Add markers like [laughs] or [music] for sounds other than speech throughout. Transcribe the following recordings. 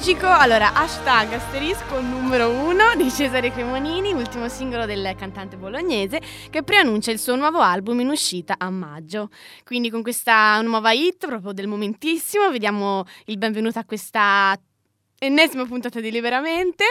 Logico, allora hashtag asterisco numero uno di Cesare Cremonini, ultimo singolo del cantante bolognese che preannuncia il suo nuovo album in uscita a maggio. Quindi con questa nuova hit proprio del momentissimo vediamo il benvenuto a questa ennesima puntata di Liberamente.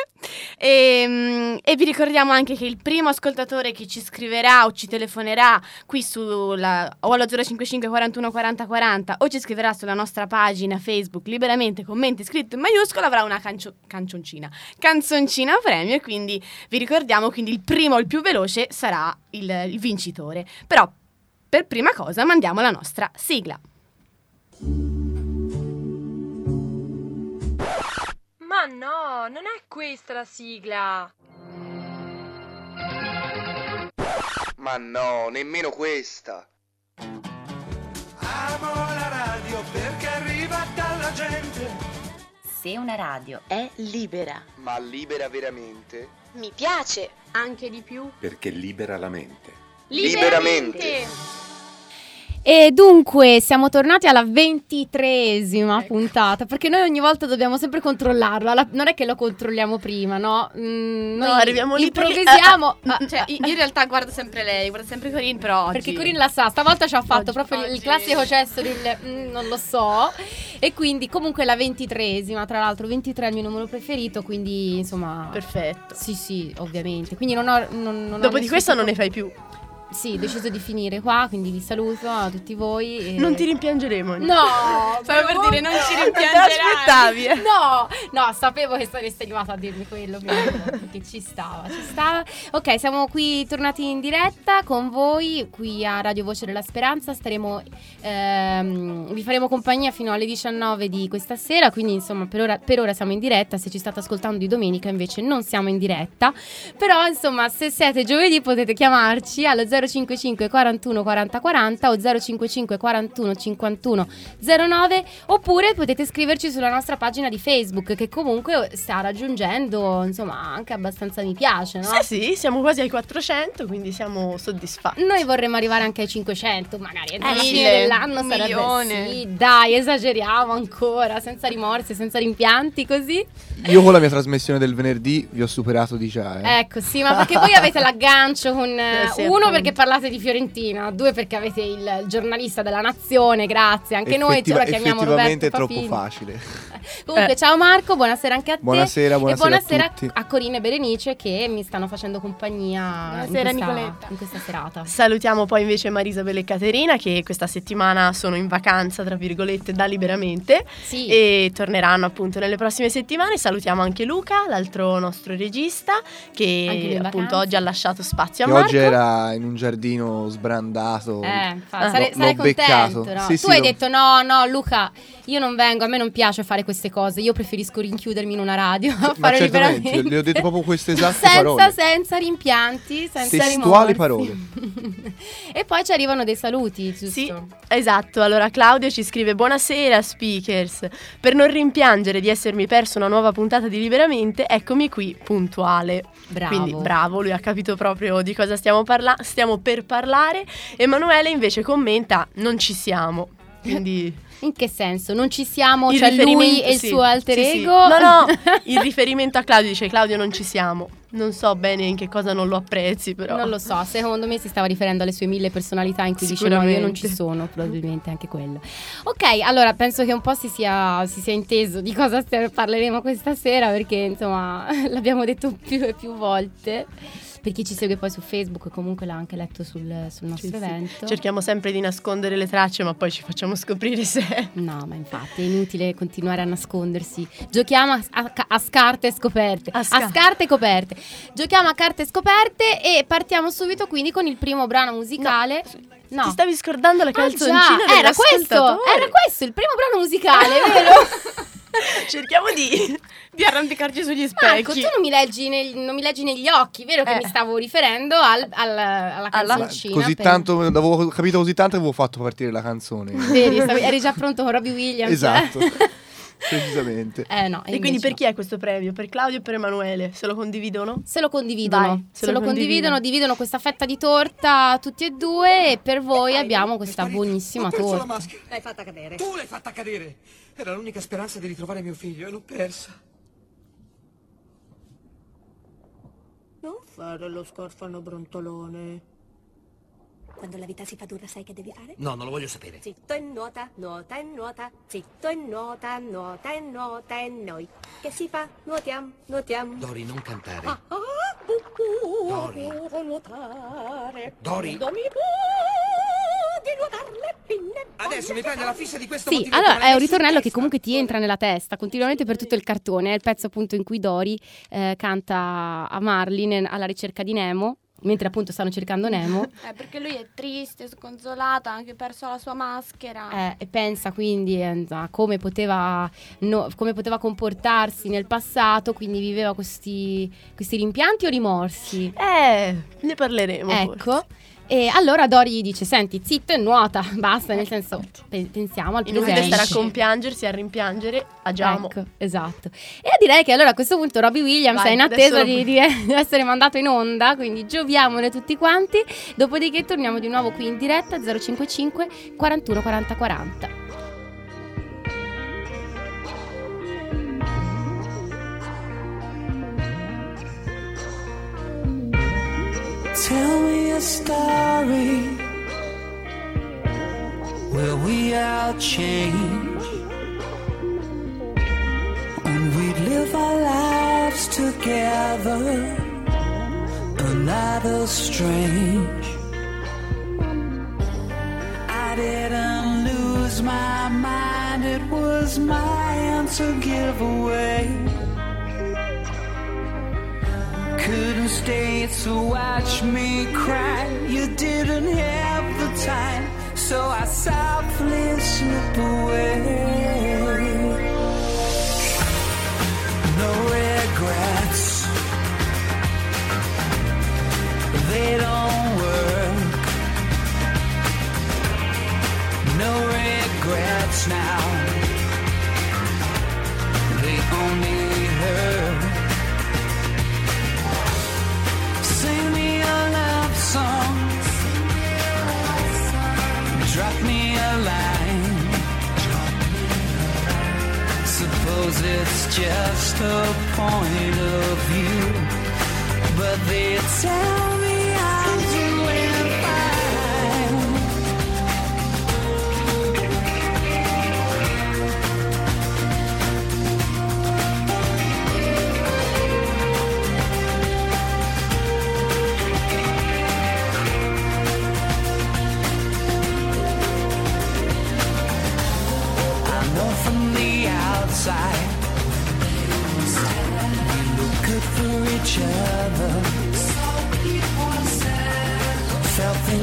E, mm, e vi ricordiamo anche che il primo ascoltatore che ci scriverà o ci telefonerà qui sulla, o allo 055 41 40 40 o ci scriverà sulla nostra pagina Facebook Liberamente commenti scritto in maiuscolo avrà una cancio- cancioncina. Canzoncina premio e quindi vi ricordiamo quindi il primo il più veloce sarà il, il vincitore. Però per prima cosa mandiamo la nostra sigla Ma no, non è questa la sigla. Ma no, nemmeno questa. Amo la radio perché arriva dalla gente. Se una radio è libera, Ma libera veramente? Mi piace. Anche di più? perché libera la mente. Liberamente. E dunque siamo tornati alla ventitreesima Ecco. puntata, perché noi ogni volta dobbiamo sempre controllarlo, alla- non è che lo controlliamo prima, no? Mm, No, arriviamo lì improvvisiamo. Ah, [laughs] ah, cioè, in in realtà guardo sempre lei, guardo sempre Corinne, però oggi... perché Corinne la sa, stavolta ci ha fatto Oggi- proprio il oggi- classico gesto del mm, non lo so. E quindi comunque la ventitreesima, tra l'altro 23 è il mio numero preferito, quindi insomma... Perfetto. Sì, sì, ovviamente. Quindi non ho... non- non ho Dopo di nessun questo non ne fai più. Sì, ho deciso di finire qua, quindi vi saluto a tutti voi. e- Non ti rimpiangeremo. No, Stavo per dire, non ci rimpiangerai. eh? No, no, sapevo che sareste arrivata a dirmi quello perché [laughs] ci stava, ci stava. Ok, siamo qui tornati in diretta con voi qui a Radio Voce della Speranza. Staremo ehm, vi faremo compagnia fino alle 19 di questa sera, quindi insomma, per ora, per ora siamo in diretta. Se ci state ascoltando di domenica invece non siamo in diretta. Però insomma, se siete giovedì potete chiamarci allo 055 41 40 40 o 055 41 51 09 oppure potete scriverci sulla nostra pagina di Facebook che comunque sta raggiungendo insomma anche abbastanza mi piace, no? Sì, sì, siamo quasi ai 400, quindi siamo soddisfatti. Noi vorremmo arrivare anche ai 500, magari alla Eh, fine dell'anno un sarebbe milione. Sì, dai, esageriamo ancora, senza rimorsi, senza rimpianti, così. Io con la mia trasmissione del venerdì vi ho superato di già. Eh. Ecco, sì, ma perché voi avete [laughs] l'aggancio con eh, Eh sì, uno appunto. Perché parlate di Fiorentina, due perché avete il giornalista della Nazione, grazie. Anche noi ce Effettiva- lo chiamiamo effettivamente Roberto è troppo Papini. facile. Comunque, Eh. ciao Marco, buonasera anche a te. Buonasera, buonasera e buonasera a tutti. a Corinne e Berenice che mi stanno facendo compagnia in Buonasera, questa, in questa serata. Salutiamo poi invece Marisabella e Caterina che questa settimana sono in vacanza, tra virgolette, da liberamente Sì. e torneranno appunto nelle prossime settimane. Salutiamo anche Luca, l'altro nostro regista, che appunto oggi ha lasciato spazio a Che Marco. oggi era in un giardino sbrandato. Eh, infatti, Ah. sarei, L'ho- sarei l'ho beccato. contento. no? Sì, tu sì, hai l'ho- detto: no, no, Luca, io non vengo. A me non piace fare queste cose. Io preferisco rinchiudermi in una radio [laughs] a Ma fare certamente, liberamente. le ho detto proprio queste esatte senza, parole. senza rimpianti, senza Testuali rimorsi. parole. [laughs] e poi ci arrivano dei saluti, giusto? Sì, esatto. Allora Claudio ci scrive: Buonasera, speakers. Per non rimpiangere di essermi perso una nuova puntata di Liberamente, eccomi qui, puntuale. Bravo. Quindi bravo, lui ha capito proprio di cosa stiamo, parla- stiamo per parlare. Emanuele invece commenta: Non ci siamo. Quindi In che senso? Non ci siamo, il cioè lui e il sì, suo alter sì, sì. ego? No, no, [laughs] il riferimento a Claudio dice: Claudio, non ci siamo. Non so bene in che cosa non lo apprezzi, però. Non lo so, secondo me si stava riferendo alle sue mille personalità in cui dice no, io non ci sono, probabilmente anche quello. Ok, allora penso che un po' si sia, si sia inteso di cosa parleremo questa sera perché insomma [laughs] l'abbiamo detto più e più volte. Per chi ci segue poi su Facebook comunque l'ha anche letto sul, sul nostro Sì, sì. evento. Cerchiamo sempre di nascondere le tracce, ma poi ci facciamo scoprire se. [laughs] No, ma infatti è inutile continuare a nascondersi. Giochiamo a, a- a scarte scoperte. A A, sca- scarte coperte. Giochiamo a carte scoperte e partiamo subito quindi con il primo brano musicale. No. Ti stavi scordando la Ah, già, calzoncina era questo, era questo il primo brano musicale, vero? [laughs] [laughs] Cerchiamo di, [laughs] di arrampicarci sugli Marco, specchi. tu non mi leggi, nel- non mi leggi negli occhi, vero che Eh. mi stavo riferendo al- al- alla Alla- canzoncina. Così per- tanto, avevo capito così tanto che avevo fatto partire la canzone. Vedi, stavi- [laughs] eri già pronto con Robbie Williams. esatto, precisamente. Eh no, E quindi per chi è questo premio? Per Claudio e per Emanuele? Se lo condividono? Se lo condividono, Vai, se, lo condividono, dividono questa fetta di torta tutti e due e per voi abbiamo questa buonissima torta. maschera. L'hai fatta cadere. Tu l'hai fatta cadere. Era l'unica speranza di ritrovare mio figlio e l'ho persa. Non fare lo scorfano brontolone. Quando la vita si fa dura, sai che devi fare? No, non lo voglio sapere. Zitto e nuota, nuota e nuota, zitto e nuota, nuota e nuota e noi. Che si fa? Nuotiamo, nuotiamo. Dori, non cantare. Ah, ah, bu, bu, Dori. nuotare. Dori. Quando Adesso mi prende la fissa di questo Sì, allora è un ritornello che comunque ti entra nella testa continuamente per tutto il cartone. È il pezzo appunto in cui Dory eh, canta a Marlin alla ricerca di Nemo, mentre appunto stanno cercando Nemo. [laughs] Eh, perché lui è triste, sconsolato, ha anche perso la sua maschera. Eh, e pensa quindi eh, a come poteva, no- come poteva comportarsi nel passato, quindi viveva questi, questi rimpianti o rimorsi. Eh, ne parleremo. forse. E allora Dori gli dice: Senti, zitto e nuota, [laughs] basta. Nel senso, pe- pensiamo al Inutile presente. stare a compiangersi, a rimpiangere, agiamo. Ecco, esatto. E direi che allora a questo punto Robbie Williams Vai, è in attesa di, [laughs] di essere mandato in onda, quindi gioviamone tutti quanti. Dopodiché torniamo di nuovo qui in diretta 055 41 40 40. Tell me a story where we all change and we live our lives together. Another strange. I didn't lose my mind, it was my answer giveaway couldn't stay to watch me cry. You didn't have the time, so I softly slip away. No regrets, they don't work. No regrets now, they only hurt. Sing me a love song. Drop me a line. Suppose it's just a point of view. But they tell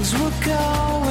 things were going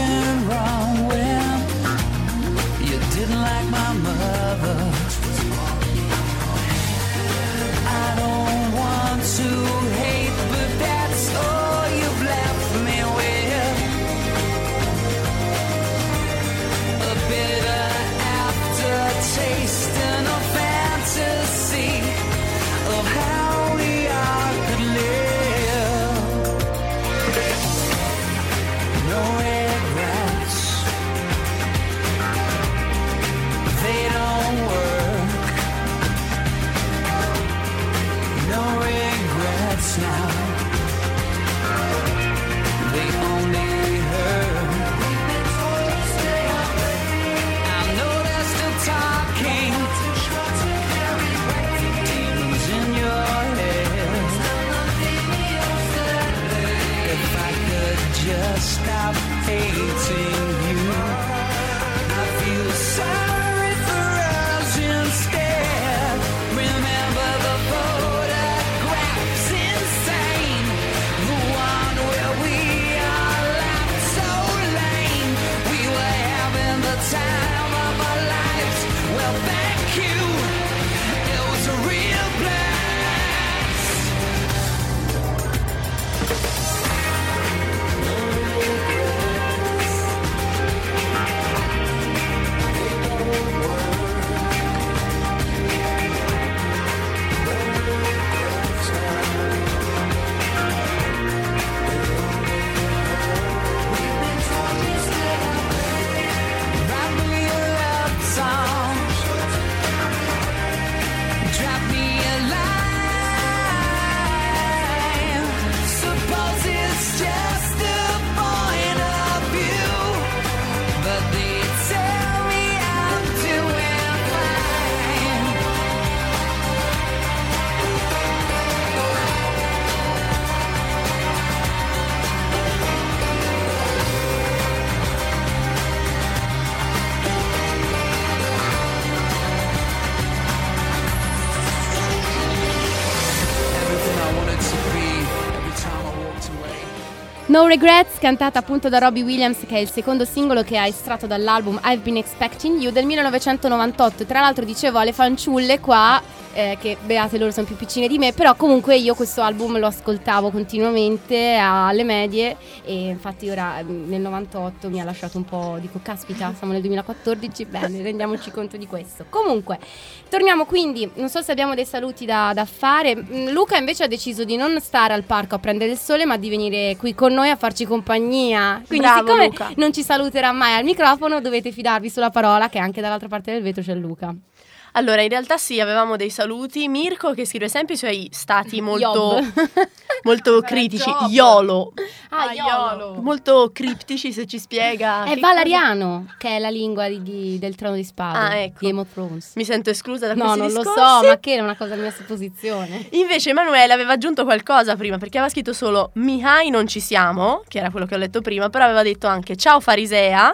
No Regrets, cantata appunto da Robbie Williams, che è il secondo singolo che ha estratto dall'album I've Been Expecting You del 1998. Tra l'altro, dicevo alle fanciulle qua. Eh, che beate loro sono più piccine di me, però comunque io questo album lo ascoltavo continuamente alle medie e infatti ora mm, nel 98 mi ha lasciato un po', dico caspita, siamo nel 2014, bene, rendiamoci conto di questo. Comunque, torniamo quindi, non so se abbiamo dei saluti da, da fare, Mm, Luca invece ha deciso di non stare al parco a prendere il sole ma di venire qui con noi a farci compagnia, quindi Bravo, siccome Luca. non ci saluterà mai al microfono dovete fidarvi sulla parola che anche dall'altra parte del vetro c'è Luca. Allora, in realtà sì, avevamo dei saluti. Mirko che scrive sempre i suoi stati [laughs] molto, [laughs] molto critici. Job. YOLO. Ah, Iolo. Molto criptici se ci spiega. È che Valariano, che è la lingua di- di- del trono di spade, Ah, ecco. Game of Thrones. cosa- Mi sento esclusa da No, questi non lo so, ma che è una cosa mia supposizione. Invece Emanuele aveva aggiunto qualcosa prima perché aveva scritto solo Mihai non ci siamo, che era quello che ho letto prima, però aveva detto anche ciao farisea,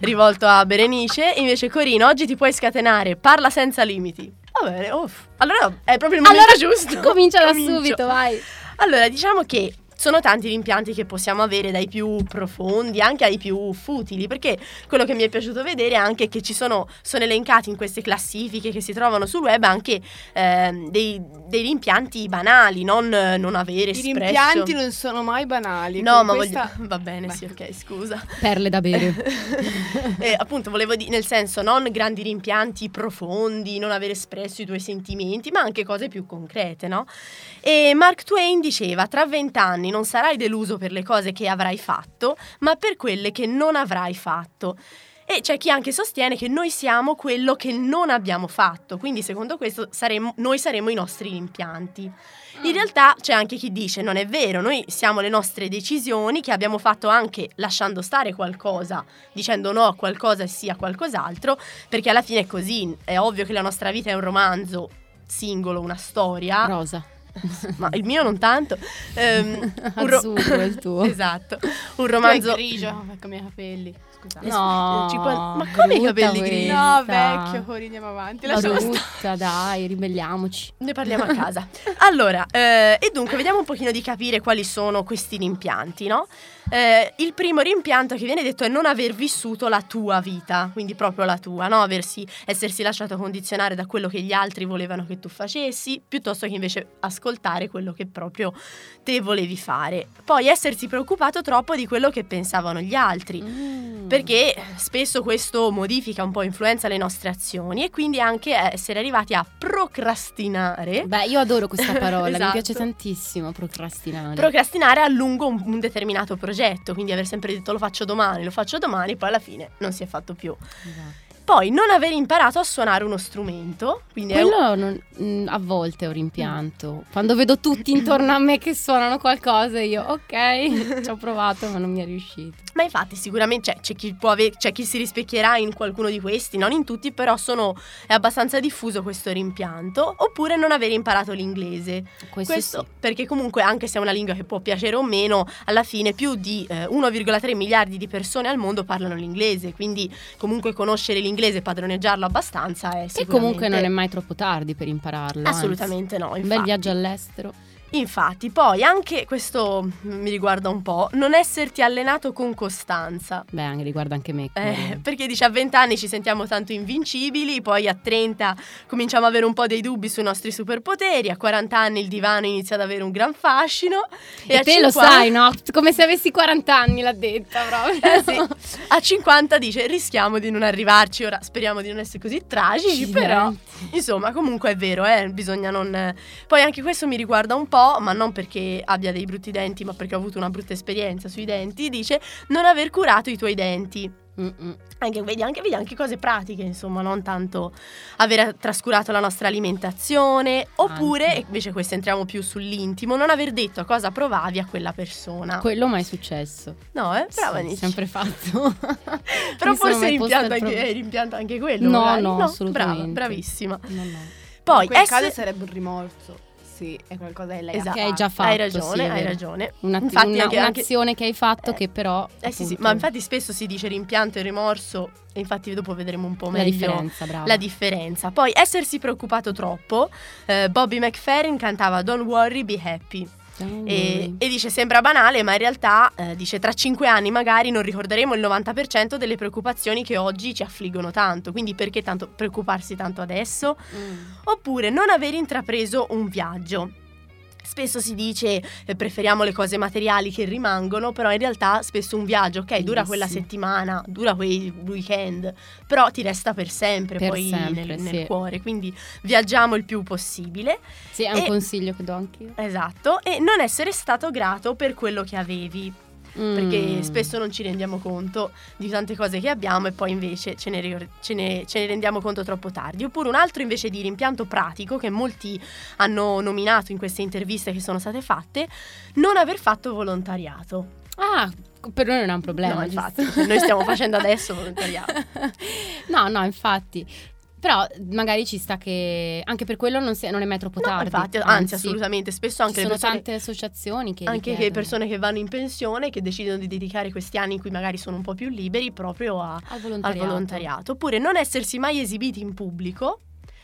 rivolto a Berenice, invece Corino oggi ti puoi scatenare, parla senza limiti. Va bene, uff. Allora è proprio il momento Allora, giusto. [laughs] Comincia da Comincio. subito, vai. Allora, diciamo che sono tanti gli impianti che possiamo avere, dai più profondi anche ai più futili, perché quello che mi è piaciuto vedere è anche che ci sono, sono elencati in queste classifiche che si trovano sul web anche ehm, dei, degli impianti banali, non, non avere I espresso. rimpianti non sono mai banali. No, ma questa- voglio... [laughs] Va bene, sì, ok, scusa. Perle da bere. [laughs] Eh, appunto, volevo dire, nel senso, non grandi rimpianti profondi, non aver espresso i tuoi sentimenti, ma anche cose più concrete, no? E Mark Twain diceva: Tra vent'anni non sarai deluso per le cose che avrai fatto, ma per quelle che non avrai fatto. E c'è chi anche sostiene che noi siamo quello che non abbiamo fatto, quindi secondo questo saremo- noi saremo i nostri rimpianti. In realtà c'è anche chi dice non è vero, noi siamo le nostre decisioni che abbiamo fatto anche lasciando stare qualcosa, dicendo no a qualcosa e sì a qualcos'altro, perché alla fine è così, è ovvio che la nostra vita è un romanzo singolo, una storia, Rosa. [laughs] ma il mio non tanto. Un ro- Azzurro è il tuo. [laughs] esatto, un Tu romanzo... è grigio, ecco i miei capelli. Scusate. No, cinquanta- ma come i capelli grigi? No, vecchio, fuori andiamo avanti. La brutta, dai, ribelliamoci. Ne parliamo a casa. Allora, eh, e dunque vediamo un pochino di capire quali sono questi rimpianti, no? Eh, il primo rimpianto che viene detto è non aver vissuto la tua vita, quindi proprio la tua, no? Aversi, essersi lasciato condizionare da quello che gli altri volevano che tu facessi, piuttosto che invece ascoltare quello che proprio te volevi fare. Poi essersi preoccupato troppo di quello che pensavano gli altri. Mm. Perché spesso questo modifica un po', influenza le nostre azioni e quindi anche essere arrivati a procrastinare. Beh, io adoro questa [laughs] parola, mi Esatto. piace tantissimo procrastinare. Procrastinare a lungo un, un determinato progetto, quindi aver sempre detto lo faccio domani, lo faccio domani, poi alla fine non si è fatto più. Esatto. Poi non aver imparato a suonare uno strumento, quindi è un- Quello non- mm, a volte un rimpianto. Quando vedo tutti intorno a me che suonano qualcosa, io ok, [laughs] ci ho provato, ma non mi è riuscito. Ma infatti sicuramente cioè, c'è, chi può ave- c'è chi si rispecchierà in qualcuno di questi, non in tutti, però sono, è abbastanza diffuso questo rimpianto. Oppure non aver imparato l'inglese. Questo, sì. perché comunque anche se è una lingua che può piacere o meno, alla fine più di eh, 1,3 miliardi di persone al mondo parlano l'inglese, quindi comunque conoscere l'inglese e padroneggiarlo abbastanza è sicuramente... comunque non è mai troppo tardi per impararlo. anzi. Assolutamente no, Un bel infatti. viaggio all'estero. Infatti, poi anche questo mi riguarda un po', non esserti allenato con costanza. Beh, anche riguarda anche me. Eh, perché dice a 20 anni ci sentiamo tanto invincibili, poi a 30 cominciamo ad avere un po' dei dubbi sui nostri superpoteri, a 40 anni il divano inizia ad avere un gran fascino E, a te lo 50 sai, no? Come se avessi 40 anni, l'ha detta proprio. Eh sì. A 50 dice rischiamo di non arrivarci, ora speriamo di non essere così tragici, però insomma comunque è vero, eh, bisogna non... Poi anche questo mi riguarda un po', ma non perché abbia dei brutti denti, ma perché ho avuto una brutta esperienza sui denti, dice non aver curato i tuoi denti. Anche, vedi, anche, vedi, anche cose pratiche, insomma, non tanto aver trascurato la nostra alimentazione, oppure, Anche. invece questo entriamo più sull'intimo, non aver detto a cosa provavi a quella persona. Quello mai successo. no, eh? Brava Sì, sempre fatto. [laughs] Però Mi forse il anche, pro- rimpianta anche quello. No, magari. no, assolutamente. Brava, bravissima. No, no. Poi, in quel essere- caso sarebbe un rimorso. Sì, è qualcosa che lei ha Esatto. Che hai già fatto. Hai ragione, sì, hai ragione. Una- Infatti una- anche- anche- un'azione che hai fatto Eh, che però... Eh sì, sì, appunto, ma infatti spesso si dice rimpianto e rimorso e infatti dopo vedremo un po' La meglio differenza, brava. la differenza. Poi essersi preoccupato troppo, eh, Bobby McFerrin cantava Don't worry, be happy. E, e dice sembra banale, ma in realtà eh, dice tra cinque anni magari non ricorderemo il 90% delle preoccupazioni che oggi ci affliggono tanto. Quindi perché tanto preoccuparsi tanto adesso? Mm. Oppure non aver intrapreso un viaggio. Spesso si dice eh, preferiamo le cose materiali che rimangono, però in realtà spesso un viaggio, ok, dura Eh, quella settimana, dura quei weekend, però ti resta per sempre Per poi sempre, nel, sì. nel cuore. Quindi viaggiamo il più possibile. Sì, è un E- consiglio che do anch'io. Esatto, e non essere stato grato per quello che avevi. Perché Mm. spesso non ci rendiamo conto di tante cose che abbiamo e poi invece ce ne, ce ne- ce ne rendiamo conto troppo tardi. Oppure un altro invece di rimpianto pratico che molti hanno nominato in queste interviste che sono state fatte, non aver fatto volontariato. Ah, per noi non è un problema. No, infatti, noi stiamo facendo adesso [laughs] volontariato. no, no, infatti. Però magari ci sta che anche per quello non, si- non è mai troppo No, tardi. infatti, anzi, assolutamente. Spesso anche ci sono persone- tante associazioni che Anche che richiedono. persone che vanno in pensione che decidono di dedicare questi anni in cui magari sono un po' più liberi proprio a- al al volontariato. volontariato. Oppure non essersi mai esibiti in pubblico.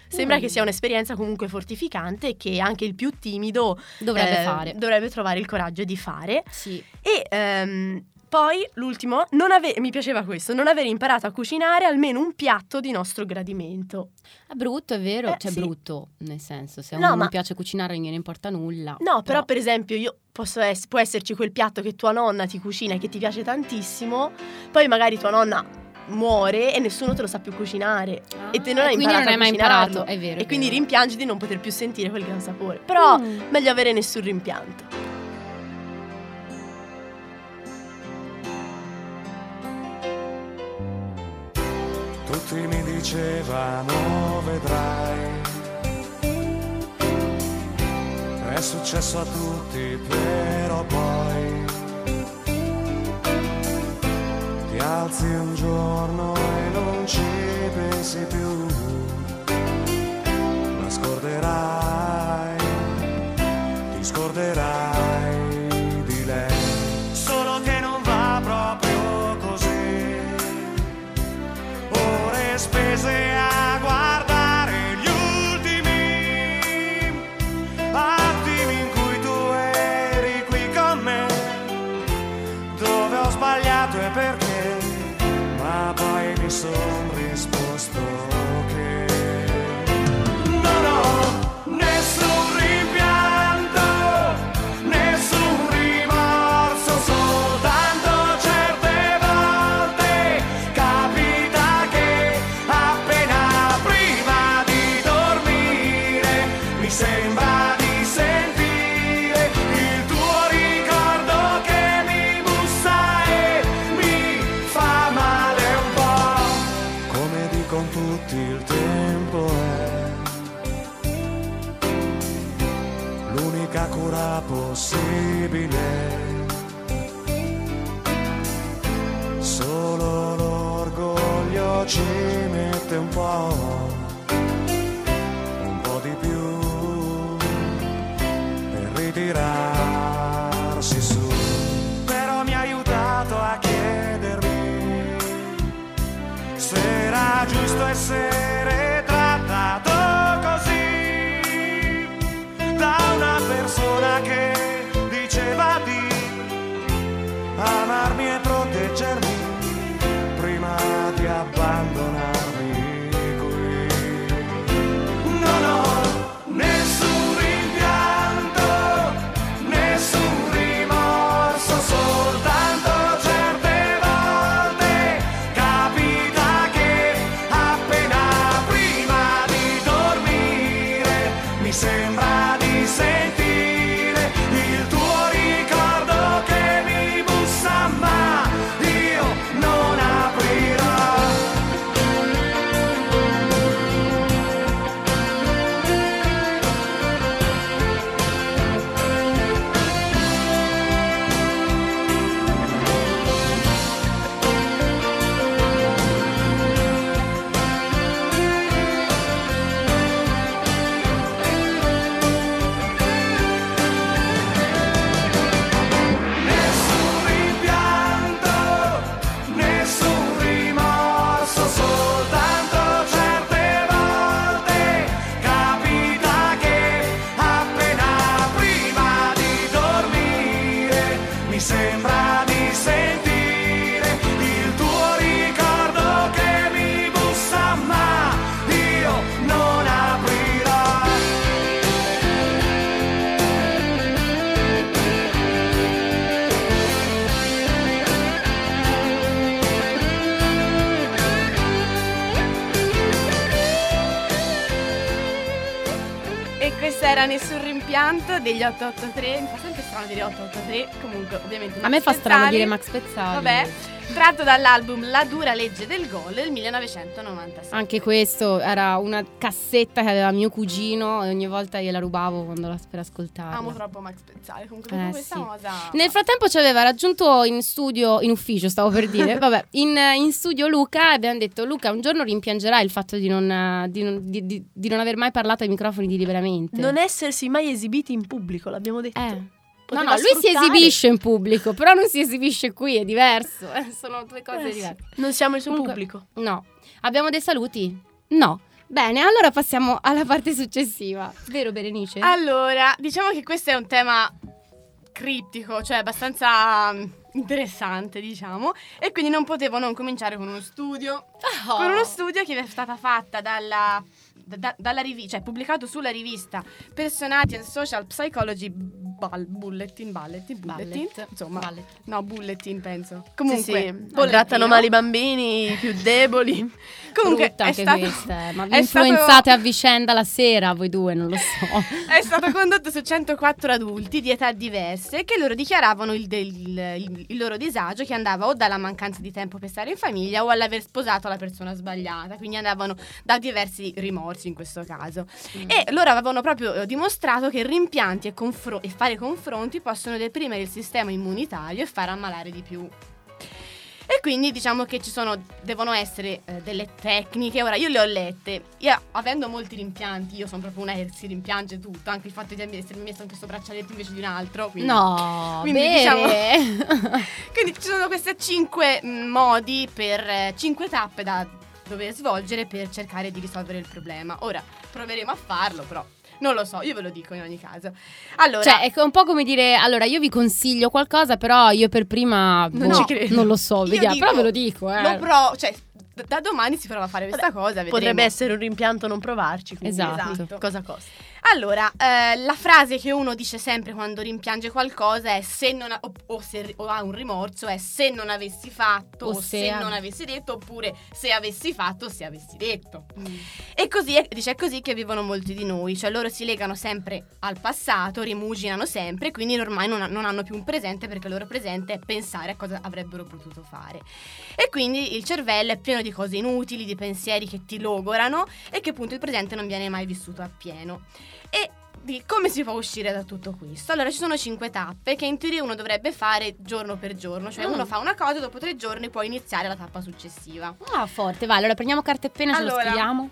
Sembra Mm. che sia un'esperienza comunque fortificante che anche il più timido Dovrebbe eh, fare. dovrebbe trovare il coraggio di fare. Sì. E ehm, poi l'ultimo, non ave- mi piaceva questo, non aver imparato a cucinare almeno un piatto di nostro gradimento. È brutto, è vero? Eh, cioè, sì. brutto, nel senso, se a No, uno ma- non piace cucinare non gliene importa nulla. No, però per esempio io posso ess- può esserci quel piatto che tua nonna ti cucina e che ti piace tantissimo, poi magari tua nonna muore e nessuno te lo sa più cucinare e te non e hai imparato non hai mai imparato, è vero, E è quindi vero. rimpiangi di non poter più sentire quel gran sapore. Però Mm. meglio avere nessun rimpianto. Dicevano vedrai. È successo a tutti, però poi ti alzi un giorno e non ci pensi più. La scorderai, ti scorderai degli 883. Mi fa sempre strano dire 883. Comunque, ovviamente. A me fa strano dire Max Pezzali. Vabbè, tratto dall'album La dura legge del gol del 1996. Anche questo era una cassetta che aveva mio cugino e ogni volta gliela rubavo quando la, per ascoltarla. Amo troppo Max Pezzali. Comunque, Eh, questa sì. cosa. Nel frattempo ci aveva raggiunto in studio, in ufficio stavo per dire, [laughs] vabbè, in, in studio Luca e abbiamo detto Luca un giorno rimpiangerai il fatto di non, di non- di- di- di non aver mai parlato ai microfoni di liberamente. Non essersi mai esibiti in pubblico, l'abbiamo detto. Eh. No, no, lui si sfruttare. esibisce in pubblico, però non si esibisce qui, è diverso. eh, [laughs] Sono due cose Eh diverse. Non siamo il suo Comunque- pubblico. No. Abbiamo dei saluti? No. Bene, allora passiamo alla parte successiva. Vero Berenice? Allora, diciamo che questo è un tema criptico, cioè abbastanza mm, interessante, diciamo, e quindi non potevo non cominciare con uno studio, Oh. con uno studio che è stata fatta dalla, da- da- dalla rivista, cioè pubblicato sulla rivista Personality and Social Psychology Ball- Bulletin, Bulletin, Bulletin, Ballet. insomma, Ballet. no, Bulletin penso. Comunque, sì, sì. trattano male i bambini, i più [laughs] deboli. Comunque Brutta è stato, questa, eh, ma vi [laughs] è stato- influenzate a vicenda la sera, voi due, non lo so. [laughs] È stato condotto su 104 adulti di età diverse che loro dichiaravano il, del- il- il loro disagio che andava o dalla mancanza di tempo per stare in famiglia o all'aver sposato la persona sbagliata, quindi andavano da diversi rimorsi in questo caso. E loro avevano proprio eh, dimostrato che rimpianti e, confro- e fare confronti possono deprimere il sistema immunitario e far ammalare di più. E quindi diciamo che ci sono, devono essere eh, delle tecniche. Ora, io le ho lette. Io, avendo molti rimpianti, io sono proprio una che si rimpiange tutto. Anche il fatto di essermi messo in questo braccialetto invece di un altro. Quindi, No, quindi, bene. diciamo, [laughs] [laughs] quindi ci sono questi cinque mm, modi per eh, cinque tappe da dover svolgere per cercare di risolvere il problema. Ora, proveremo a farlo, però. Non lo so, io ve lo dico in ogni caso. Allora, Cioè, è un po' come dire, allora io vi consiglio qualcosa, però io per prima Non boh, ci credo. non lo so, vediamo, dico, però ve lo dico, eh. lo pro- cioè, d- da domani si prova a fare questa cosa. vedremo. Potrebbe essere un rimpianto non provarci. quindi Esatto. Cosa costa? Allora, eh, la frase che uno dice sempre quando rimpiange qualcosa è se non ha, o, o se o ha un rimorso è se non avessi fatto O se se, a- non avessi detto oppure se avessi fatto se avessi detto. Mm. E così è, dice, è così che vivono molti di noi, cioè loro si legano sempre al passato, rimuginano sempre, quindi ormai non, ha- non hanno più un presente perché il loro presente è pensare a cosa avrebbero potuto fare. E quindi il cervello è pieno di cose inutili, di pensieri che ti logorano e che appunto il presente non viene mai vissuto appieno. E di come si può uscire da tutto questo? Allora ci sono cinque tappe che in teoria uno dovrebbe fare giorno per giorno, cioè Mm. uno fa una cosa e dopo tre giorni può iniziare la tappa successiva. Ah, forte, vai, allora prendiamo carta e penna, ce lo Allora, scriviamo.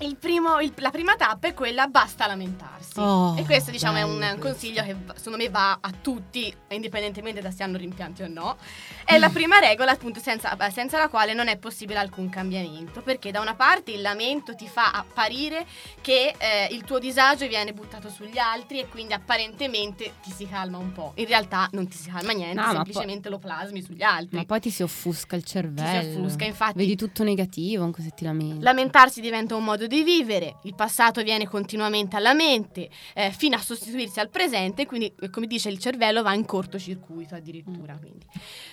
Il primo, il- la prima tappa è quella basta lamentarsi. Oh, e questo diciamo è un, consiglio che secondo me va a tutti, indipendentemente da se hanno rimpianti o no. È la prima regola appunto senza, beh, senza la quale non è possibile alcun cambiamento. Perché da una parte il lamento ti fa apparire che eh, il tuo disagio viene buttato sugli altri e quindi apparentemente ti si calma un po'. In realtà non ti si calma niente, No, semplicemente lo plasmi sugli altri. Ma poi ti si offusca il cervello. offusca, infatti. Vedi tutto negativo anche se ti lamenti. Lamentarsi diventa un modo di vivere, il passato viene continuamente alla mente, eh, fino a sostituirsi al presente, quindi eh, come dice il cervello va in cortocircuito addirittura. Mm. Quindi.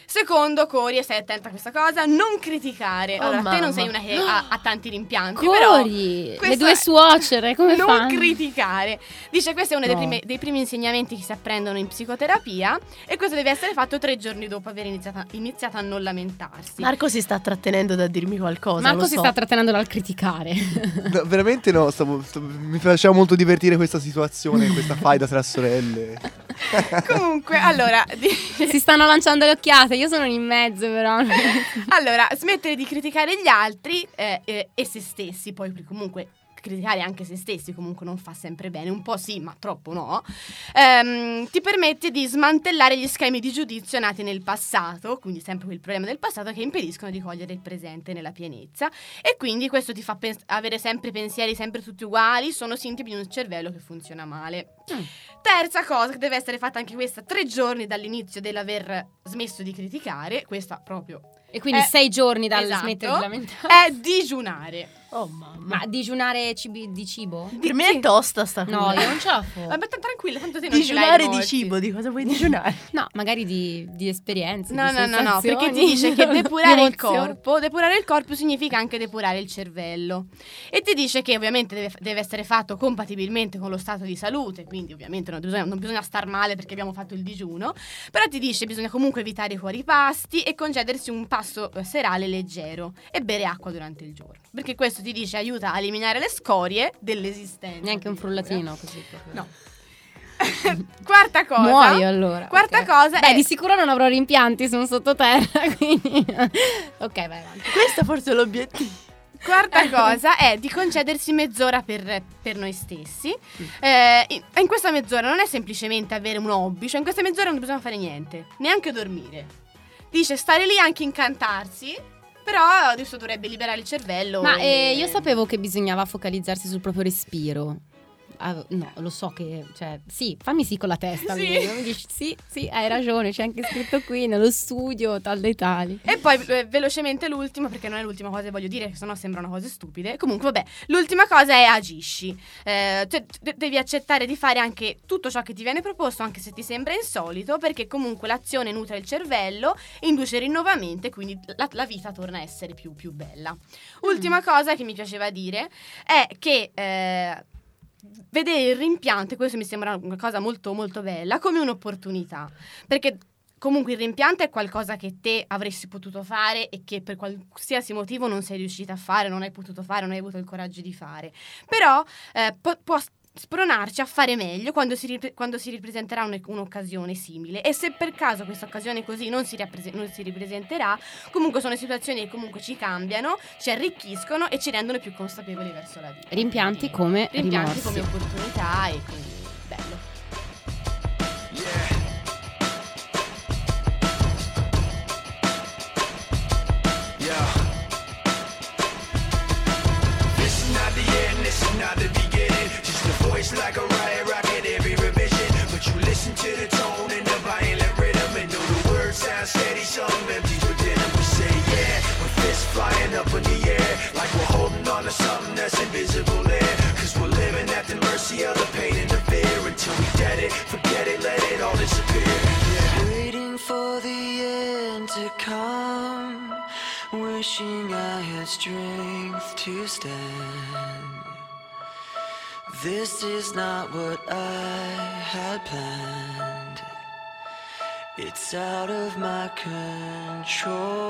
Secondo, Cori, e stai attenta a questa cosa, non criticare. Oh, allora, te mamma. non sei una che ha, ha tanti rimpianti, però... Cori, le due suocere, come non fanno? criticare. Dice questo è uno dei, No. primi, dei primi insegnamenti che si apprendono in psicoterapia e questo deve essere fatto tre giorni dopo aver iniziato, iniziato a non lamentarsi. Marco si sta trattenendo da dirmi qualcosa. Marco lo si so. sta trattenendo dal criticare. No, veramente no, stavo- stavo- mi faceva molto divertire questa situazione, questa faida tra sorelle. [laughs] Comunque, allora, [laughs] si stanno lanciando le occhiate, io sono in mezzo però. allora, smettere di criticare gli altri eh, eh, e se stessi, poi comunque criticare anche se stessi comunque non fa sempre bene, un po' sì, ma troppo no, ehm, ti permette di smantellare gli schemi di giudizio nati nel passato, quindi sempre quel problema del passato che impediscono di cogliere il presente nella pienezza e quindi questo ti fa pens- avere sempre pensieri sempre tutti uguali, sono sintomi di un cervello che funziona male. Mm. Terza cosa, che deve essere fatta anche questa tre giorni dall'inizio dell'aver smesso di criticare, questa proprio E quindi Eh, sei giorni dal esatto, smettere di lamentare. è digiunare. Oh mamma. Ma digiunare cibi- di cibo? Per me è tosta sta cosa. No, io non ce la faccio. Vabbè, t- tranquilla, tanto te non Digiunare di cibo, di cosa vuoi digiunare? [laughs] No, magari di, di esperienze. No, di no, no, no, perché ti dice che di [laughs] depurare il corpo, depurare il corpo significa anche depurare il cervello. E ti dice che ovviamente deve, deve essere fatto compatibilmente con lo stato di salute, quindi ovviamente non bisogna, non bisogna star male perché abbiamo fatto il digiuno, però ti dice che bisogna comunque evitare i fuori pasti e concedersi un pasto eh, serale leggero e bere acqua durante il giorno, perché questo ti dice aiuta a eliminare le scorie dell'esistenza. Neanche un frullatino così. proprio. No. [laughs] Quarta cosa. Muoio allora. Quarta ok. cosa Beh, è- di sicuro non avrò rimpianti, sono sottoterra, [laughs] quindi... ok, vai avanti. Questo forse è l'obiettivo. Quarta cosa è di concedersi mezz'ora per, per noi stessi. Eh, in, in questa mezz'ora non è semplicemente avere un hobby, cioè in questa mezz'ora non bisogna fare niente, neanche dormire. Dice stare lì anche incantarsi, però adesso dovrebbe liberare il cervello. Ma e- eh, io sapevo che bisognava focalizzarsi sul proprio respiro. Ah, no, lo so che, cioè, sì, fammi sì con la testa. Sì. dici, sì, sì, hai ragione, c'è anche scritto qui nello studio, tal dei tali. E poi eh, velocemente l'ultimo, perché non è l'ultima cosa che voglio dire, che sennò sembrano cose stupide. Comunque, vabbè, l'ultima cosa è agisci. Eh, cioè, de- devi accettare di fare anche tutto ciò che ti viene proposto, anche se ti sembra insolito, perché comunque l'azione nutre il cervello, induce rinnovamento e quindi la, la vita torna a essere più, più bella. Ultima cosa che mi piaceva dire è che... eh, vedere il rimpianto, e questo mi sembra una cosa molto molto bella, come un'opportunità. Perché comunque il rimpianto è qualcosa che te avresti potuto fare e che per qualsiasi motivo non sei riuscita a fare, non hai potuto fare, non hai avuto il coraggio di fare. Però eh, po- può spronarci a fare meglio quando si, ripre- quando si ripresenterà un- un'occasione simile e se per caso questa occasione così non si, rapprese- non si ripresenterà comunque sono situazioni che comunque ci cambiano ci arricchiscono e ci rendono più consapevoli verso la vita Rimpianti come rimpianti rimorsi. come opportunità e quindi something that's invisible there. Cause we're living at the mercy of the pain and the fear. Until we get it, forget it, let it all disappear. Waiting for the end to come, wishing I had strength to stand. This is not what I had planned. It's out of my control.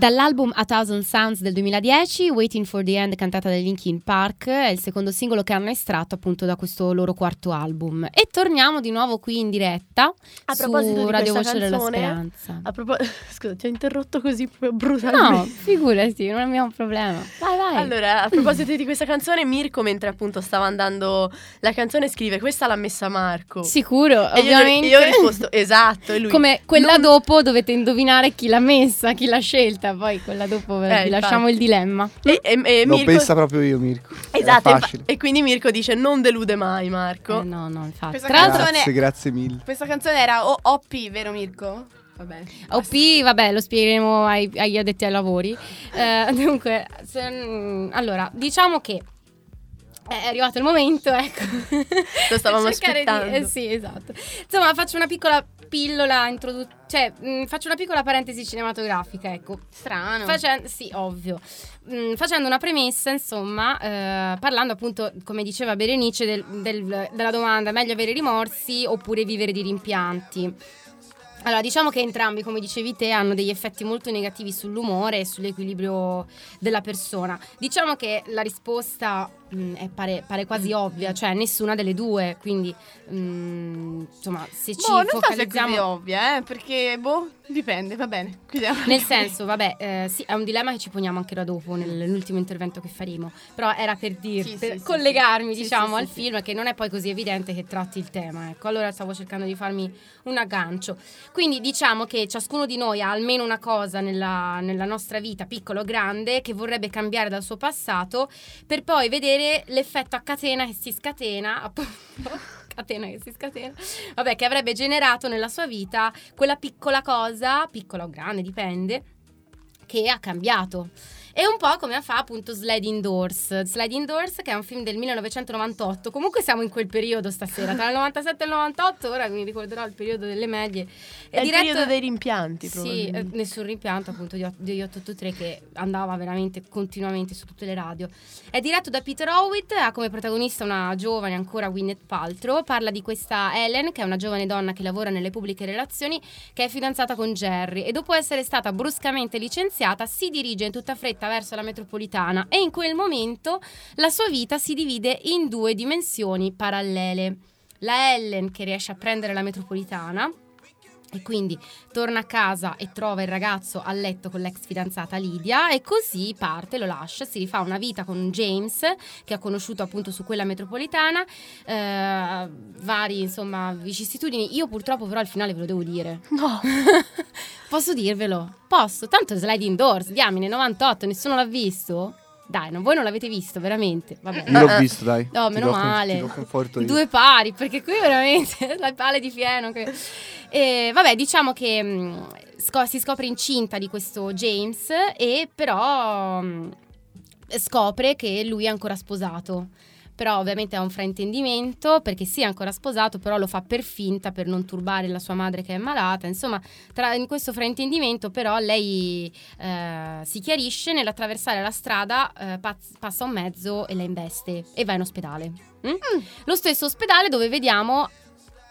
Dall'album A Thousand Sounds del 2010, Waiting for the End, cantata dai Linkin Park, è il secondo singolo che hanno estratto appunto da questo loro quarto album. E torniamo di nuovo qui in diretta A proposito di Radio questa Voce della canzone, Speranza. A proposito, [laughs] scusa, ti ho interrotto così proprio brutalmente. No, figurati, non abbiamo un problema. Vai, vai. Allora, a [laughs] proposito di questa canzone, Mirko, mentre appunto stava andando la canzone, scrive: Questa l'ha messa Marco. Sicuro, E io- ovviamente. Io, ho risposto: Esatto. E lui, Come quella non- dopo dovete indovinare chi l'ha messa, chi l'ha scelta, poi quella dopo Eh, vi lasciamo il dilemma. E, e- e L'ho Mirko- pensa proprio io, Mirko. Esatto, e quindi Mirko dice: Non delude mai, Marco. Eh, no, no, infatti. Questa Tra l'altro, canzone- Grazie, grazie mille. Questa canzone era O- OP, vero Mirko? Va bene. OP, vabbè, lo spiegheremo ai- agli addetti ai lavori. Eh, [laughs] dunque, se- mm, allora, diciamo che è arrivato il momento, ecco. Lo stavamo [laughs] cercare di- aspettando. eh, sì, esatto. Insomma, faccio una piccola pillola introduttiva, cioè, mh, faccio una piccola parentesi cinematografica, ecco. Strano. Facen- sì, ovvio. Mm, facendo una premessa, insomma, eh, parlando appunto, come diceva Berenice, del- del- della domanda meglio avere rimorsi oppure vivere di rimpianti. Allora, diciamo che entrambi, come dicevi te, hanno degli effetti molto negativi sull'umore e sull'equilibrio della persona. Diciamo che la risposta mm, è pare, pare quasi ovvia, cioè nessuna delle due, quindi mm, insomma, se ci Boh, non so se è focalizziamo... ovvia, eh, perché, boh, dipende, va bene. chiudiamo. Nel senso, vabbè, eh, sì, è un dilemma che ci poniamo anche da dopo nel- nell'ultimo intervento che faremo. Però era per dirti, Sì, per sì, collegarmi, sì. Diciamo, al film, che non è poi così evidente che tratti il tema. Ecco, allora stavo cercando di farmi un aggancio. Quindi diciamo che ciascuno di noi ha almeno una cosa nella, nella nostra vita, piccola o grande, che vorrebbe cambiare dal suo passato, per poi vedere l'effetto a catena che si scatena. [laughs] Catena che si scatena, vabbè, che avrebbe generato nella sua vita quella piccola cosa, piccola o grande, dipende, che ha cambiato. È un po' come fa appunto Sliding Doors. Sliding Doors, che è un film del 1998. Comunque siamo in quel periodo stasera, tra il 97 e il 98. Ora mi ricorderò il periodo delle medie. È il periodo dei rimpianti, Sì, eh, nessun rimpianto appunto di, di 883 che andava veramente continuamente su tutte le radio. È diretto da Peter Howitt, ha come protagonista una giovane ancora Gwyneth Paltrow. Parla di questa Ellen, che è una giovane donna che lavora nelle pubbliche relazioni, che è fidanzata con Jerry e dopo essere stata bruscamente licenziata si dirige in tutta fretta verso la metropolitana e in quel momento la sua vita si divide in due dimensioni parallele. La Ellen che riesce a prendere la metropolitana e quindi torna a casa e trova il ragazzo a letto con l'ex fidanzata Lidia e così parte, lo lascia, si rifà una vita con James che ha conosciuto appunto su quella metropolitana, eh, vari insomma vicissitudini. Io purtroppo però al finale ve lo devo dire. No. [laughs] Posso dirvelo? Posso, tanto Sliding Doors, diamine 98, nessuno l'ha visto? Dai, non, voi non l'avete visto, veramente. Vabbè. Io l'ho visto, dai. No, Ti meno do male. Due pari, perché qui veramente [laughs] la pale di fieno. che- E, vabbè, diciamo che mh, sco- si scopre incinta di questo James e però mh, scopre che lui è ancora sposato. Però ovviamente ha un fraintendimento perché sì è ancora sposato, però lo fa per finta per non turbare la sua madre che è malata. Insomma, tra- in questo fraintendimento però lei eh, si chiarisce nell'attraversare la strada, eh, paz- passa un mezzo e la investe e va in ospedale. Mm? Lo stesso ospedale dove vediamo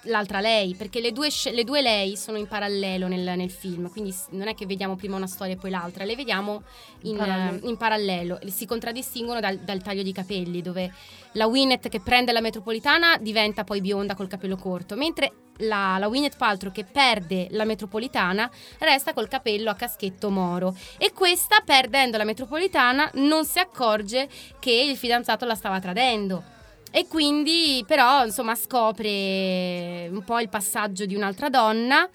l'altra lei, perché le due, le due lei sono in parallelo nel, nel film, quindi non è che vediamo prima una storia e poi l'altra, le vediamo in, parallelo. eh, in parallelo. Si contraddistinguono dal, dal taglio di capelli, dove la Winnet che prende la metropolitana diventa poi bionda col capello corto, mentre la, la Winnet Paltrow che perde la metropolitana resta col capello a caschetto moro e questa perdendo la metropolitana non si accorge che il fidanzato la stava tradendo. E quindi però insomma scopre un po' il passaggio di un'altra donna.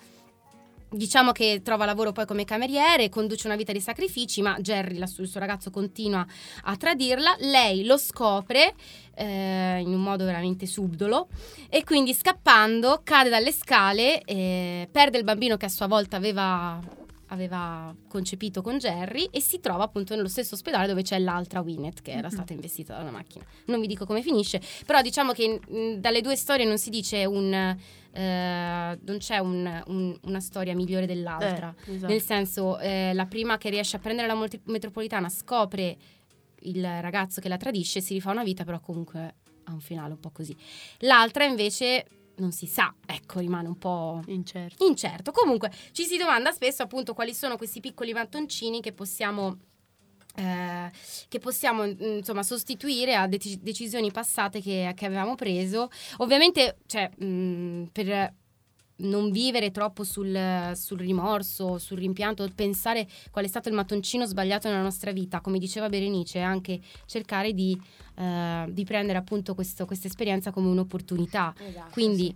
Diciamo che trova lavoro poi come cameriere, conduce una vita di sacrifici, ma Jerry, la il suo ragazzo, continua a tradirla. Lei lo scopre eh, in un modo veramente subdolo e quindi scappando cade dalle scale, eh, perde il bambino che a sua volta aveva, aveva concepito con Jerry e si trova appunto nello stesso ospedale dove c'è l'altra Winnet che era Mhm. stata investita da una macchina. Non vi dico come finisce, però diciamo che mh, dalle due storie non si dice un... eh, non c'è un- un- una storia migliore dell'altra. Eh, esatto. Nel senso, eh, la prima che riesce a prendere la multi- metropolitana scopre il ragazzo che la tradisce, si rifà una vita, però comunque ha un finale un po' così. L'altra invece non si sa, ecco, rimane un po' incerto. incerto. Comunque ci si domanda spesso appunto quali sono questi piccoli mattoncini che possiamo eh, che possiamo mm, insomma sostituire a deci- decisioni passate che, che avevamo preso ovviamente cioè, mh, per non vivere troppo sul, sul rimorso, sul rimpianto, pensare qual è stato il mattoncino sbagliato nella nostra vita, come diceva Berenice, anche cercare di, eh, di prendere appunto questa esperienza come un'opportunità. Esatto, Quindi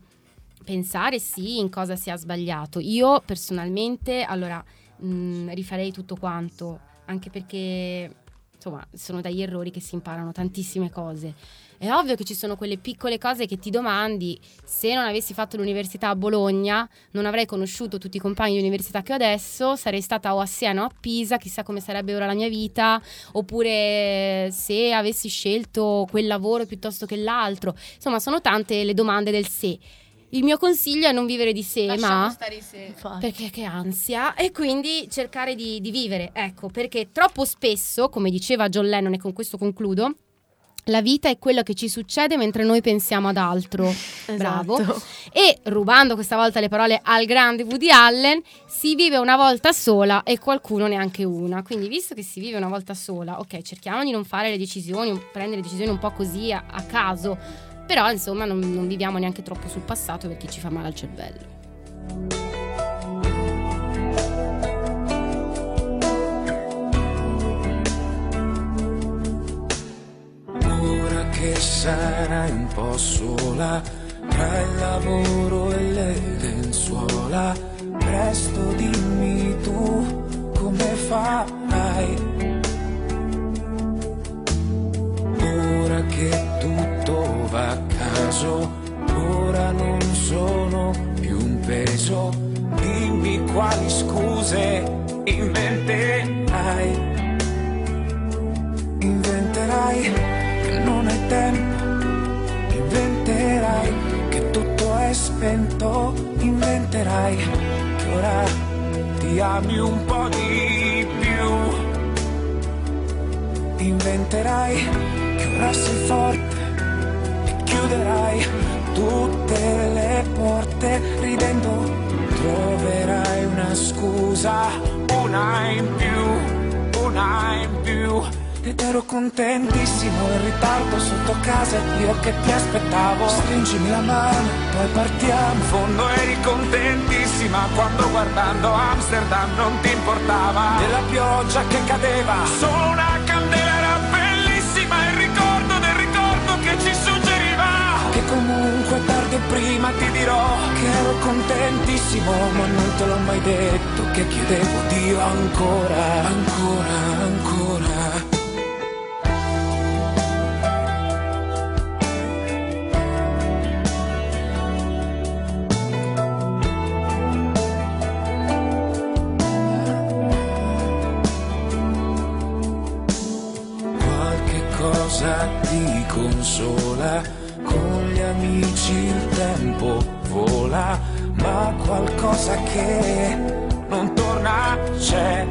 pensare sì in cosa si è sbagliato. Io personalmente, allora, mh, rifarei tutto quanto, anche perché insomma sono dagli errori che si imparano tantissime cose. È ovvio che ci sono quelle piccole cose che ti domandi, se non avessi fatto l'università a Bologna, non avrei conosciuto tutti i compagni di università che ho adesso, sarei stata o a Siena o a Pisa, chissà come sarebbe ora la mia vita, oppure se avessi scelto quel lavoro piuttosto che l'altro. Insomma, sono tante le domande del se. Il mio consiglio è non vivere di sé, ma perché che ansia e quindi cercare di, di vivere, ecco, perché troppo spesso, come diceva John Lennon e con questo concludo, la vita è quello che ci succede mentre noi pensiamo ad altro. Bravo. E rubando questa volta le parole al grande Woody Allen, si vive una volta sola e qualcuno neanche una. Quindi, visto che si vive una volta sola, ok, cerchiamo di non fare le decisioni, prendere decisioni un po' così a, a caso. Però, insomma, non, non viviamo neanche troppo sul passato perché ci fa male al cervello. Che sarai un po' sola tra il lavoro e le lenzuola, presto dimmi tu come farai. Ora che tutto va a caso, ora non sono più un peso, dimmi quali scuse inventerai. Inventerai spento, inventerai che ora ti ami un po' di più. Inventerai che ora sei forte e chiuderai tutte le porte ridendo. Troverai una scusa, una in più, una in più. Ed ero contentissimo in ritardo sotto casa io che ti aspettavo. Stringimi la mano, poi partiamo. In fondo eri contentissima quando guardando Amsterdam non ti importava. Della pioggia che cadeva. Solo una candela era bellissima Il ricordo del ricordo che ci suggeriva. Che comunque tardi o prima ti dirò Che ero contentissimo ma non te l'ho mai detto Che chiedevo Dio ancora, ancora, ancora consola, con gli amici il tempo vola, ma qualcosa che non torna c'è.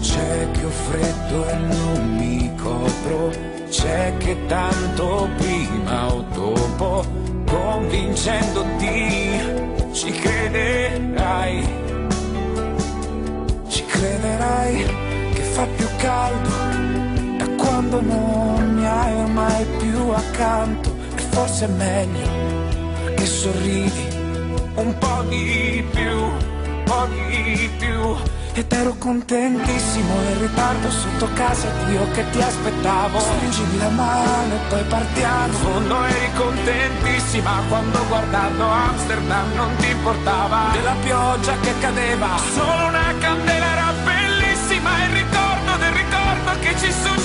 C'è che ho freddo e non mi copro, c'è che tanto prima o dopo, convincendoti, ci crederai ci crederai che fa più caldo quando non mi hai ormai più accanto. E forse è meglio che sorridi un po' di più, un po' di più. Ed ero contentissimo in ritardo sotto casa ed io che ti aspettavo. Stringimi la mano e poi partiamo. In fondo eri contentissima quando guardando Amsterdam non ti importava Della pioggia che cadeva. Solo una candela era bellissima Il ricordo del ricordo che ci Che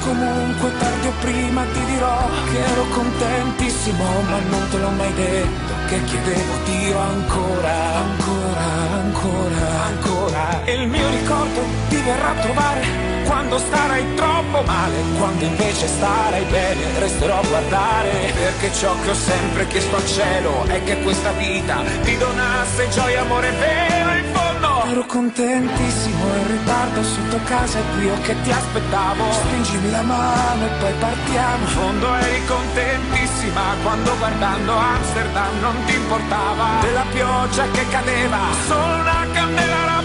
comunque tardi o prima ti dirò Che ero contentissimo ma non te l'ho mai detto Che chiedevo Dio ancora, ancora, ancora, ancora E il mio ricordo ti verrà a trovare quando starai troppo male, quando invece starai bene, resterò a guardare. Perché ciò che ho sempre chiesto al cielo è che questa vita ti donasse gioia, amore vero in fondo. Ero contentissimo in ritardo sotto casa e qui io che ti aspettavo? Spingimi la mano e poi partiamo. In fondo eri contentissima quando guardando Amsterdam non ti importava. Della pioggia che cadeva. Solo una candela era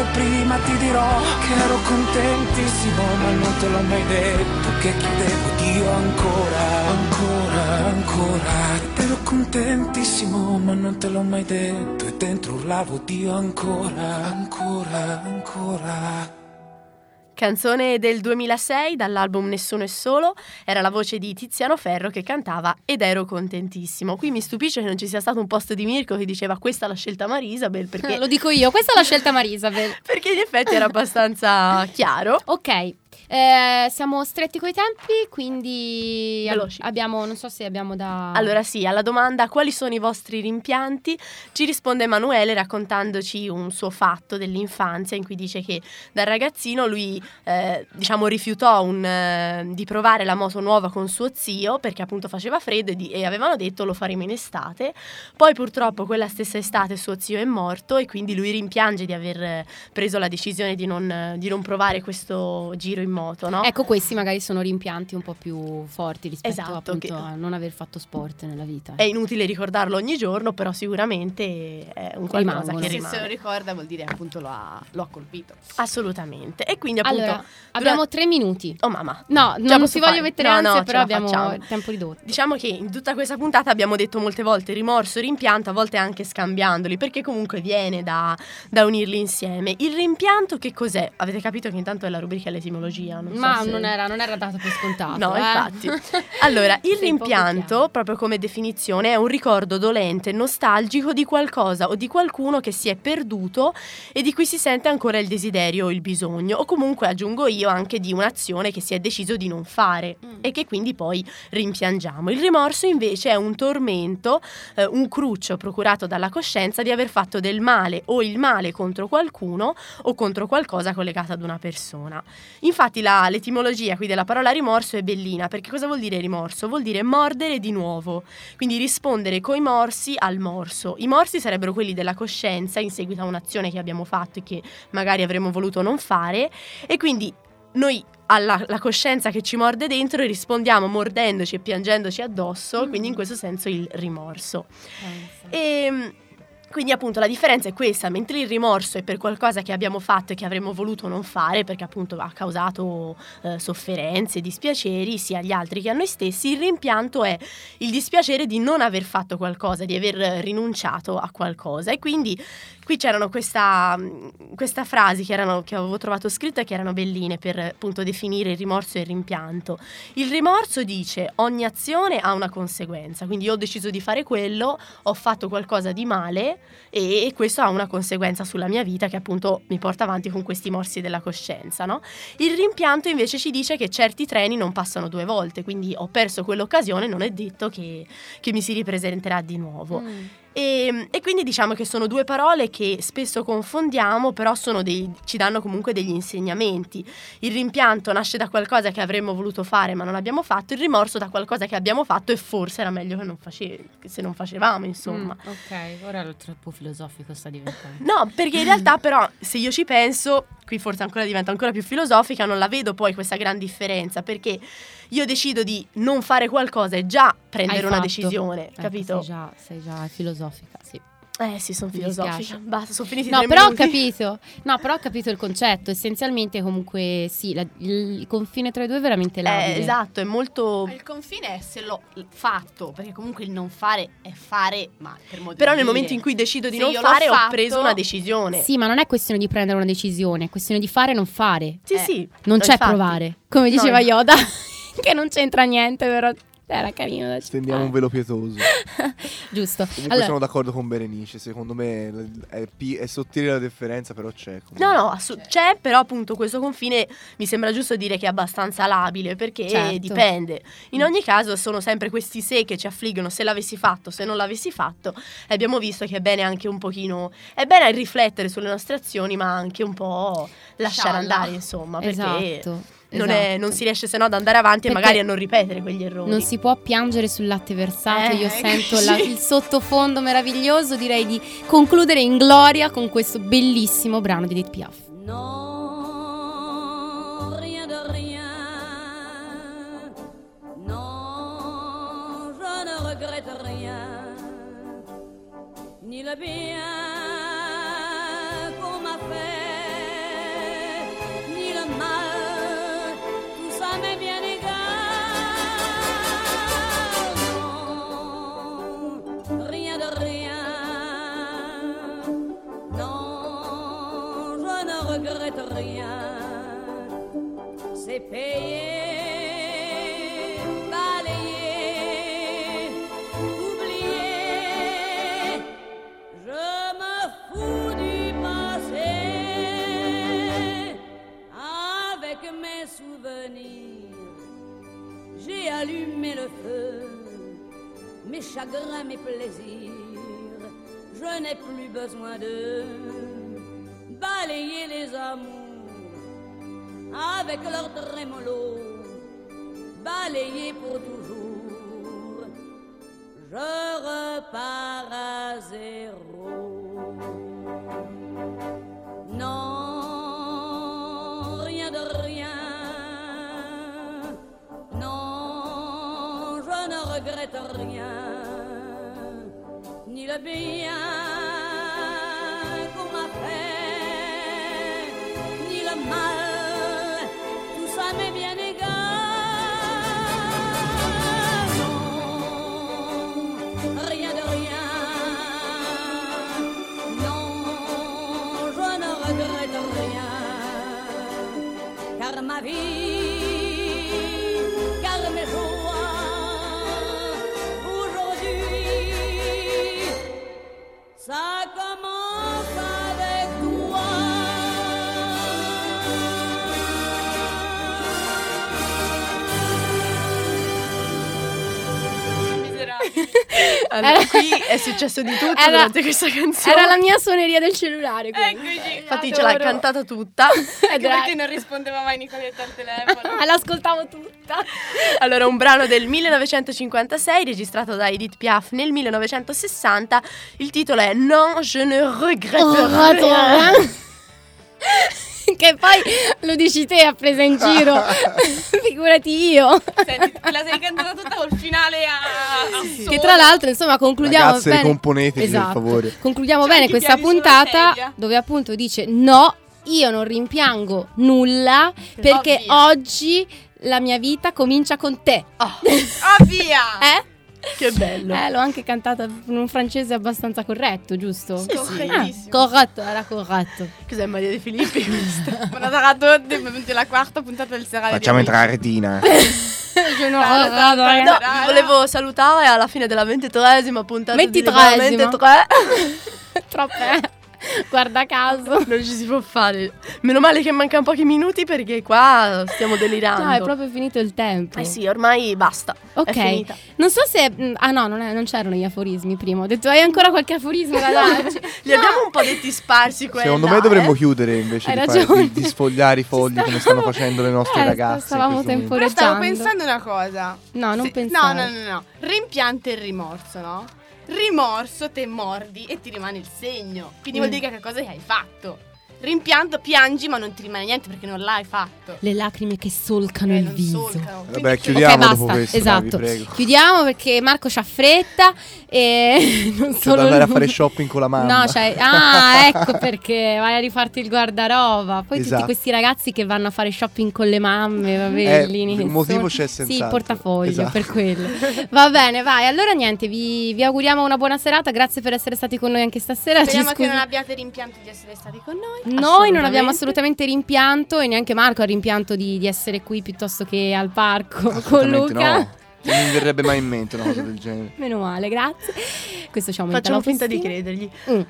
comunque tardi o prima ti dirò Che ero contentissimo ma non te l'ho mai detto Che chiedevo Dio ancora, ancora, ancora. Ero contentissimo ma non te l'ho mai detto E dentro urlavo Dio ancora, ancora, ancora Canzone del 2006 dall'album Nessuno è solo, era la voce di Tiziano Ferro che cantava ed ero contentissimo. Qui mi stupisce che non ci sia stato un post di Mirko che diceva questa l'ha scelta Marisabel perché... [laughs] Lo dico io, questa l'ha scelta Marisabel. [laughs] perché in effetti era abbastanza chiaro. Ok, eh, siamo stretti coi tempi, quindi Veloci. abbiamo, non so se abbiamo da... Allora sì, alla domanda quali sono i vostri rimpianti ci risponde Emanuele raccontandoci un suo fatto dell'infanzia in cui dice che da ragazzino lui eh, diciamo rifiutò un, eh, di provare la moto nuova con suo zio perché appunto faceva freddo e, di- e avevano detto lo faremo in estate. Poi purtroppo quella stessa estate suo zio è morto e quindi lui rimpiange di aver eh, preso la decisione di non, di non provare questo giro in moto, no? Ecco, questi magari sono rimpianti un po' più forti rispetto Esatto, appunto che- a non aver fatto sport nella vita. È inutile ricordarlo ogni giorno, però sicuramente è un qualcosa Rimangono. che Se rimane. se lo ricorda vuol dire appunto lo ha, lo ha colpito. Assolutamente. E quindi appunto Allora, abbiamo tre minuti. Oh mamma. No, non si voglio mettere No, ansia, no, però abbiamo facciamo. tempo ridotto. Diciamo che in tutta questa puntata abbiamo detto molte volte rimorso, rimpianto, a volte anche scambiandoli, perché comunque viene da, da unirli insieme. Il rimpianto che cos'è? Avete capito che intanto è la rubrica all'etimologia, non so Ma se- non, era, non era dato per scontato. No, eh. infatti. [laughs] Allora, il Sei rimpianto, proprio come definizione, è un ricordo dolente, nostalgico di qualcosa o di qualcuno che si è perduto e di cui si sente ancora il desiderio o il bisogno, o comunque aggiungo io anche di un'azione che si è deciso di non fare e che quindi poi rimpiangiamo. Il rimorso invece è un tormento, eh, un cruccio procurato dalla coscienza di aver fatto del male o il male contro qualcuno o contro qualcosa collegato ad una persona. Infatti la- l'etimologia qui della parola rimorso è bellina, perché cosa vuol dire rimorso? Vuol dire mordere di nuovo, quindi rispondere coi morsi al morso. I morsi sarebbero quelli della coscienza in seguito a un'azione che abbiamo fatto e che magari avremmo voluto non fare e quindi noi alla la coscienza che ci morde dentro rispondiamo mordendoci e piangendoci addosso, quindi in questo senso il rimorso. E quindi appunto la differenza è questa, mentre il rimorso è per qualcosa che abbiamo fatto e che avremmo voluto non fare perché appunto ha causato eh, sofferenze, dispiaceri sia agli altri che a noi stessi, il rimpianto è il dispiacere di non aver fatto qualcosa, di aver eh, rinunciato a qualcosa. E quindi qui c'erano questa, mh, questa frasi che, erano, che avevo trovato scritte che erano belline per appunto definire il rimorso e il rimpianto. Il rimorso dice ogni azione ha una conseguenza, quindi io ho deciso di fare quello, ho fatto qualcosa di male e, e questo ha una conseguenza sulla mia vita che appunto mi porta avanti con questi morsi della coscienza. No? Il rimpianto invece ci dice che certi treni non passano due volte, quindi ho perso quell'occasione, non è detto che, che mi si ripresenterà di nuovo. Mm. E, e quindi diciamo che sono due parole che spesso confondiamo, però sono dei- ci danno comunque degli insegnamenti. Il rimpianto nasce da qualcosa che avremmo voluto fare ma non abbiamo fatto, il rimorso da qualcosa che abbiamo fatto e forse era meglio che non face- che se non facevamo, insomma. Mm, ok, ora è troppo filosofico sta diventando. No, perché in realtà però se io ci penso, qui forse ancora diventa ancora più filosofica, non la vedo poi questa gran differenza, perché io decido di non fare qualcosa e già prendere Hai una fatto. decisione, Ecco, capito? Sei già, sei già filosofica, sì. Eh sì, sono filosofica. dispiace. Basta, sono finiti i No, tre però ho minuti. capito. No, però ho capito il concetto. Essenzialmente, comunque, sì, la- il, confine tra i due è veramente labile. Eh, esatto, è molto... Il confine è se l'ho fatto, perché comunque il non fare è fare, ma per modo Però di nel dire. momento in cui decido di Se non fare ho fatto- preso una decisione. Sì, ma non è questione di prendere una decisione, è questione di fare e non fare. Sì, Eh, sì. Non no, c'è infatti. provare. Come No, diceva inf- Yoda, [laughs] che non c'entra niente, però era carino da Stendiamo un velo pietoso. [laughs] Giusto. Comunque Allora, sono d'accordo con Berenice, secondo me è, pi- è sottile la differenza, però c'è. comunque. No, no, assu- c'è, però appunto questo confine mi sembra giusto dire che è abbastanza labile perché Certo. dipende. In ogni caso sono sempre questi se che ci affliggono se l'avessi fatto, se non l'avessi fatto. E abbiamo visto che è bene anche un pochino, è bene riflettere sulle nostre azioni ma anche un po' lasciare Scialla. andare insomma perché esatto. non, è- Esatto. non si riesce se no ad andare avanti e Perché magari a non ripetere quegli errori. Non si può piangere sul latte versato. Eh, Io [laughs] sento la- il sottofondo meraviglioso. Direi di concludere in gloria con questo bellissimo brano di Edith Piaf. Non, rien de rien. Non, je ne regrette rien. Ni le bien chagrins, mes plaisirs, je n'ai plus besoin de balayer les amours avec leur trémolo, balayer pour toujours. Je repars à zéro. Non, rien de rien. Non, je ne regrette rien, ni le bien Allora, qui è successo di tutto Era- durante questa canzone. Era la mia suoneria del cellulare. quindi. Infatti ce l'ha Adoro. cantata tutta. [laughs] Anche perché non rispondeva mai Nicoletta al telefono. [laughs] L'ascoltavo tutta. Allora, un brano del 1956 registrato da Edith Piaf nel 1960. Il titolo è Non, je ne regrette Oh, rien. [laughs] che poi lo dici te a presa in giro. [laughs] Figurati io. Senti, te la sei cantata tutta col finale a, a Che tra l'altro, insomma, concludiamo Ragazze, bene. ricomponeteci, per Esatto. favore. Concludiamo C'è bene questa puntata dove appunto dice no, io non rimpiango nulla perché Ovvio. oggi la mia vita comincia con te. Ah, via! [laughs] Eh? [laughs] Che bello. Eh, l'ho anche cantata in un francese abbastanza corretto, giusto? Sì, sì. Correttissimo. Ah, corretto, era corretto. Cos'è Maria De Filippi [laughs] questa? Buonasera a tutti, benvenuti alla quarta puntata del serale Facciamo di entrare rien. [laughs] No, volevo salutare alla fine della ventitresima puntata di 23esima. Liberamente 3. Troppe. Guarda caso. Non ci si può fare. Meno male che mancano pochi minuti perché qua stiamo delirando. No, è proprio finito il tempo. Eh sì, ormai basta. È Ok, finita. non so se... mm, Ah no, non, è- non c'erano gli aforismi prima. Ho detto, hai ancora qualche aforismo da darci? [laughs] Li abbiamo un po' detti sparsi e Secondo là, me dovremmo eh. chiudere invece di, fare- di- di sfogliare i fogli Ci come stanno stavamo- facendo le nostre Eh, ragazze. stavamo momento. Però stavo temporeggiando. pensando una cosa. No, non Sì, pensare. No, no, no, no. Rimpianto e rimorso, no? Rimorso, te mordi e ti rimane il segno. Quindi Mm. vuol dire che cosa hai fatto. Rimpianto, piangi, ma non ti rimane niente perché non l'hai fatto. Le lacrime che solcano Eh, il viso. solcano. Vabbè, Quindi- chiudiamo ok, dopo basta. questo, dai, esatto. prego. Chiudiamo perché Marco c'ha fretta e [laughs] non C'è solo da andare a lui. fare shopping con la mamma. No, cioè, ah, ecco perché vai a rifarti il guardaroba. Poi tutti Esatto. questi ragazzi che vanno a fare shopping con le mamme, va Eh, un che motivo sono. c'è Sì, il senz'altro. portafoglio Esatto. per quello. [laughs] Va bene, vai. Allora niente, vi, vi auguriamo una buona serata. Grazie per essere stati con noi anche stasera. Ci Speriamo che non abbiate rimpianto di essere stati con noi. Noi non abbiamo assolutamente rimpianto e neanche Marco ha rimpianto di, di essere qui piuttosto che al parco con Luca. no. Non mi verrebbe mai in mente una cosa del genere. [laughs] Meno male, grazie. Questo ci aumenta Facciamo finta di credergli. Mm.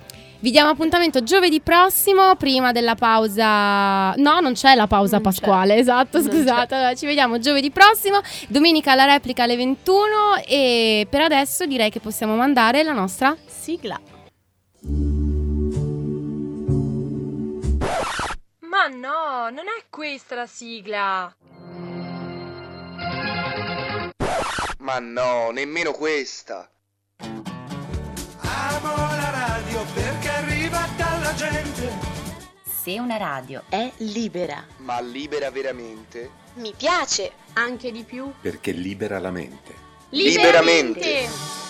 Vi diamo appuntamento giovedì prossimo, prima della pausa. No, non c'è la pausa Non c'è. pasquale, esatto, Non scusate. Allora, ci vediamo giovedì prossimo, domenica la replica alle 21 e per adesso direi che possiamo mandare la nostra Sigla. Ma no, non è questa la sigla! Ma no, nemmeno questa! Amo la radio perché arriva dalla gente! Se una radio è libera, ma libera veramente? Mi piace anche di più perché libera la mente. Liberamente! Liberamente.